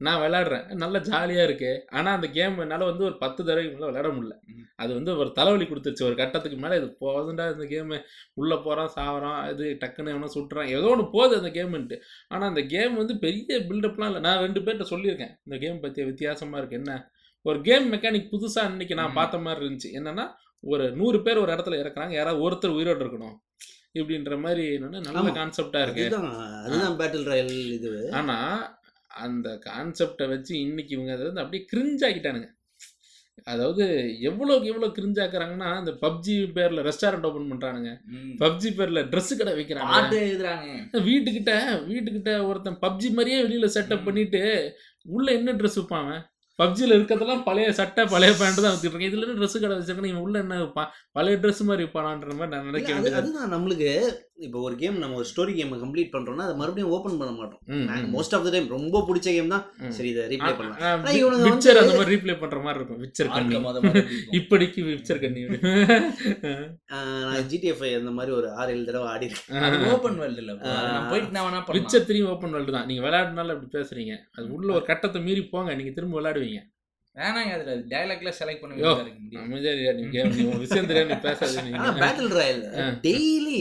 நான் விளையாடுறேன். நல்லா ஜாலியாக இருக்கு. ஆனால் அந்த கேம் என்னால் வந்து ஒரு பத்து தடவைக்கு மேலே விளையாட முடியல. அது வந்து ஒரு தலைவலி கொடுத்துருச்சு. ஒரு கட்டத்துக்கு மேலே இது போதுண்டா இந்த கேமு உள்ளே போகிறான் சாவறான் இது டக்குன்னு எவனோ சுட்டுறான். ஏதோ ஒன்று போகுது அந்த கேமுன்ட்டு ஆனால் அந்த கேம் வந்து பெரிய பில்டப்லாம் இல்லை. நான் ரெண்டு பேர்கிட்ட சொல்லியிருக்கேன். இந்த கேம் பற்றி வித்தியாசமாக இருக்குது என்ன? ஒரு கேம் மெக்கானிக் புதுசாக இன்னைக்கு நான். பார்த்த மாதிரி இருந்துச்சு. என்னன்னா ஒரு நூறு பேர் ஒரு இடத்துல இறக்குறாங்க. யாராவது ஒருத்தர் உயிரோடு இருக்கணும். இப்படின்ற மாதிரி என்னன்னா நல்ல ஆமா. கான்செப்டாக இருக்கு. அதுதான். அதுதான் பேட்டில் ராயல் இது. ஆனால் அந்த கான்செப்டை வச்சு இன்னைக்கு இவங்க அதை வந்து அப்படியே கிரிஞ்ச் ஆக்கிட்டானுங்க. அதாவது எவ்வளோக்கு எவ்வளோ கிரிஞ்ச் ஆக்குறாங்கன்னா அந்த பப்ஜி பேரில் ரெஸ்டாரண்ட் ஓப்பன் பண்ணுறானுங்க. பப்ஜி பேரில் ட்ரெஸ் கடை வைக்கிறாங்க எழுதுறாங்க. வீட்டுக்கிட்ட வீட்டுக்கிட்ட ஒருத்தன் பப்ஜி மாதிரியே வெளியில செட்டப். பண்ணிட்டு உள்ள என்ன ட்ரெஸ் விற்பான் பப்ஜியில் இருக்கிறதெல்லாம் பழைய சட்டை பழைய பேண்ட் தான் வச்சுட்டு இருக்கேன். இதுல ட்ரெஸ் கடை வச்சிருக்கேன்? இவன் உள்ள என்ன பழைய ட்ரெஸ் மாதிரி விற்பானான்ற மாதிரி நான் நினைக்க வேண்டியது அதுதான் நம்மளுக்கு இப்போ ஒரு கேம் நம்ம ஒரு ஸ்டோரி கேம் கம்ப்ளீட் பண்றோம்னா அதை மறுபடியும் ஓபன் பண்ண மாட்டோம். மோஸ்ட் ஆஃப் த டைம் ரொம்ப பிடிச்ச கேம் தான். சரி இதை ரீப்ளே பண்ணலாம். வந்து- விச்சர் அந்த மாதிரி ரீப்ளே பண்ற மாதிரி இருக்கும். விச்சர் கண்ணி. இப்படிக்கு விச்சர் கண்ணி. நான் ஜிடிஎஃப் அந்த மாதிரி ஒரு ஆறு ஏழு தடவை ஆடி இருக்கேன் அது ஓப்பன் வேர்ல்டு இல்ல போயிட்டு நான் வேணா விச்சர் திரும்பி ஓப்பன் வேர்ல்டு தான். நீங்க விளையாடுனால அப்படி பேசுறீங்க அது உள்ள ஒரு கட்டத்தை மீறி போங்க. நீங்க திரும்ப விளையாடுவீங்க. வேணாங்க அதுல டைலாக்ல செலக்ட் பண்ண. வேண்டியதா இருக்கு. அமைதியா நீ உன் விஷயம் தெரியாது நீ பேசாத நீங்க பேட்டில் ராயல். டெய்லி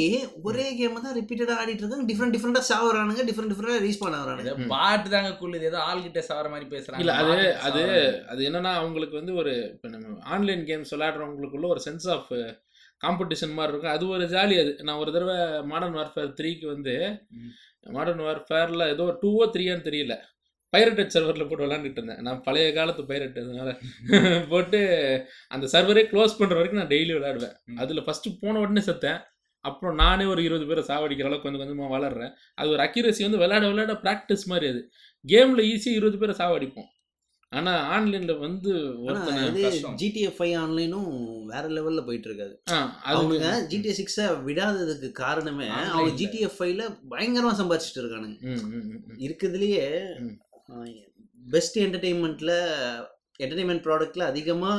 ஒரே கேம் தான் ரிப்பீட்டடா ஆடிட்டு இருக்காங்க டிஃப்ரெண்ட் டிஃப்ரெண்டா சாவறானுங்க டிஃப்ரெண்ட் டிஃப்ரெண்டா ரீஸ்பான் ஆகுறானுங்க ஏதோ பாட்டு தாங்க குள்ளுது ஏதோ ஆள்கிட்ட சாவற மாதிரி பேசுறாங்க இல்ல அது அது. அது என்னன்னா அவங்களுக்கு வந்து ஒரு இப்போ நம்ம ஆன்லைன் கேம்ஸ் விளையாடுறவங்களுக்குள்ள ஒரு சென்ஸ் ஆஃப் காம்படிஷன் மாதிரி இருக்கும் அது ஒரு ஜாலி அது நான் ஒரு தடவை மாடர்ன் வார்ஃபேர் த்ரீக்கு வந்து. மாடர்ன் வார்ஃபேரில் ஏதோ டூவோ த்ரீயான்னு தெரியல பைரட்டட் சர்வரில் போட்டு விளாண்டுட்டு இருந்தேன் நான் பழைய காலத்து பைரட் அதனால போட்டு அந்த சர்வரே க்ளோஸ் பண்ணுற வரைக்கும் நான் டெய்லி விளையாடுவேன். அதில் ஃபஸ்ட்டு போன உடனே செத்தேன் அப்புறம் நானே ஒரு இருபது பேரை சாவடிக்கிற அளவுக்கு கொஞ்சம் கொஞ்சமாக வளர்றேன் அது ஒரு அக்யூரசி வந்து விளையாட விளையாட ப்ராக்டிஸ் மாதிரி அது கேமில் ஈஸியாக இருபது பேரை சாவடிப்போம் ஆனால் ஆன்லைனில் வந்து ஆனா. ஜிடிஎஃப் ஃபைவ் ஆன்லைனும் வேற லெவல்ல போயிட்டு இருக்காது அவங்க ஜிடிஎஃப் சிக்ஸை விடாததுக்கு காரணமே அவங்க. ஜிடிஎஃப் ஃபைவ்ல பயங்கரமா சம்பாதிச்சிட்டு இருக்கானுங்க. இருக்கிறதுலயே. பெஸ்ட் என்டர்டெயின்மெண்ட்ல என்டர்டெயின்மெண்ட் ப்ராடக்ட்ல அதிகமா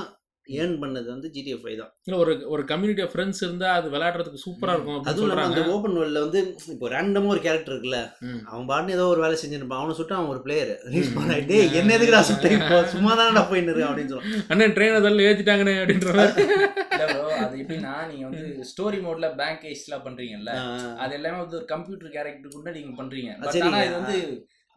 ஏர்ன் பண்ணது வந்து ஜிடிஎஃப் ஃபைவ் தான். இல்ல ஒரு ஒரு கம்யூனிட்டி ஆஃப் ஃப்ரெண்ட்ஸ் இருந்தால் அது விளையாடுறதுக்கு சூப்பராக இருக்கும் அதுவும் இல்லாம சொல்கிறாங்க அந்த ஓப்பன் வேர்ல்ட்ல வந்து இப்போ ரேண்டமா ஒரு கேரக்டர் இருக்குல்ல. அவன் பாட்டுன்னு ஏதோ ஒரு வேலை செஞ்சிருப்பான். அவனை சுட்டு அவன் ஒரு பிளேயர் ரீச் பண்ணாயிட்டே என்ன எதுக்குடா சுட்ட இப்போ? சும்மா தானடா போயின்னு இருக்கேன் அப்படின்னு சொல்லுவான். அண்ணன் ட்ரெயின் அதில் ஏற்றிட்டாங்கண்ணே அப்படின்ற மாதிரி. இல்ல bro, அது எப்படின்னா நீங்க வந்து ஸ்டோரி மோட்ல பேங்க் எல்லாம் பண்றீங்கல்ல ஆஹ் அது எல்லாமே வந்து ஒரு கம்ப்யூட்டர் கேரக்டருக்குள்ள நீங்க பண்றீங்க. அது பட் சரிங்க. ஆனா இது வந்து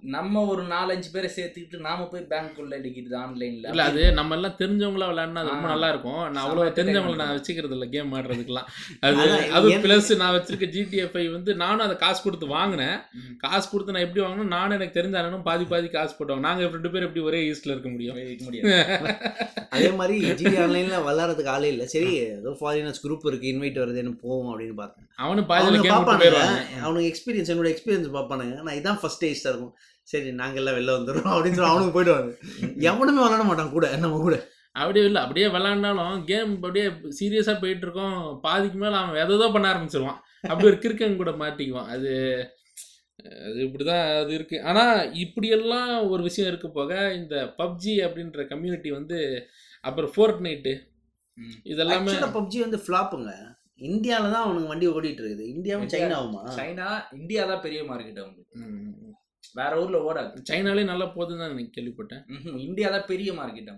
நம்ம ஒரு நாலஞ்சு பேரை சேர்த்துக்கிட்டு நாம போய் பேங்க் உள்ள அடிக்கிறது ஆன்லைன்ல இல்ல அது நம்ம எல்லாம் தெரிஞ்சவங்களா விளையாடினா அது ரொம்ப. நல்லா இருக்கும். நான் அவ்வளவு தெரிஞ்சவங்களை. நான் வச்சுக்கிறது இல்ல கேம் ஆடுறதுக்குலாம் அது அது பிளஸ் நான் வச்சிருக்க ஜிடிஎஃப்ஐ வந்து நானும் அதை காசு கொடுத்து வாங்கினேன். காசு கொடுத்து நான் எப்படி வாங்கினா நானும் எனக்கு தெரிஞ்ச அண்ணனும் பாதி பாதி காசு போட்டோம் நாங்க ரெண்டு பேரும் எப்படி ஒரே ஈஸ்ட்ல இருக்க முடியும்? அதே மாதிரி ஜிடி ஆன்லைன்ல விளாட்றதுக்கு ஆளே இல்லை. சரி ஏதோ ஃபாரினர்ஸ் குரூப் இருக்கு இன்வைட் வருதுன்னு போவோம் அப்படின்னு பார்த்தேன். அவனும் போயிடுவாங்க அவனுக்கு எக்ஸ்பீரியன்ஸ் என்னோட எக்ஸ்பீரியன்ஸ் பார்ப்பானுங்க நான் இதான் ஃபர்ஸ்ட் டேஸ்டா இருக்கும். சரி நாங்க எல்லாம் வெளில வந்துடுறோம் அப்படின்னு சொல்லி அவனுக்கு போயிடுவாங்க எவனுமே விளாட மாட்டான் கூட நம்ம கூட. அப்படியே இல்லை அப்படியே விளாண்டாலும் கேம் அப்படியே சீரியஸாக போயிட்டு இருக்கோம். பாதிக்கு மேலே அவன் எதோ பண்ண ஆரம்பிச்சிருவான். அப்படி ஒரு கிறுக்கன் கூட மாட்டிக்குவான். அது அது இப்படி தான் அது இருக்கு. ஆனால் இப்படியெல்லாம் ஒரு விஷயம் இருக்க போக இந்த பப்ஜி அப்படின்ற கம்யூனிட்டி வந்து அப்புறம் ஃபோர்ட் நைட்டு. இதெல்லாமே பப்ஜி வந்து ஃப்ளாப்புங்க இந்தியால தான் அவனுக்கு வண்டி ஓடிட்டு இருக்குது. இந்தியாவும் இந்தியா- சைனாவுமா? சைனா இந்தியா தான் பெரிய மார்க்கெட் அவங்களுக்கு. வேற ஊர்ல ஓடாது. சைனாலே நல்லா போகுதுன்னு தான் எனக்கு கேள்விப்பட்டேன். இந்தியா தான் பெரிய மார்க்கெட்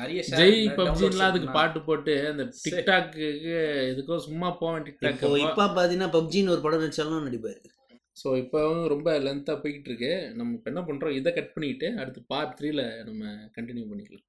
நிறைய ஜெய் downloads அதுக்கு. பாட்டு போட்டு அந்த. டிக்டாக்கு இதுக்கோ சும்மா போவேன் டிக்டாக் இப்போ இப்போ பார்த்தீங்கன்னா பப்ஜின்னு ஒரு படம் நடிச்சாலும் நடிப்பாரு. ஸோ இப்போ ரொம்ப லென்த்தாக போய்கிட்டு இருக்கு. நம்ம இப்போ என்ன பண்ணுறோம் இதை கட் பண்ணிட்டு அடுத்து பார்ட் த்ரீல நம்ம கண்டினியூ பண்ணிக்கலாம்.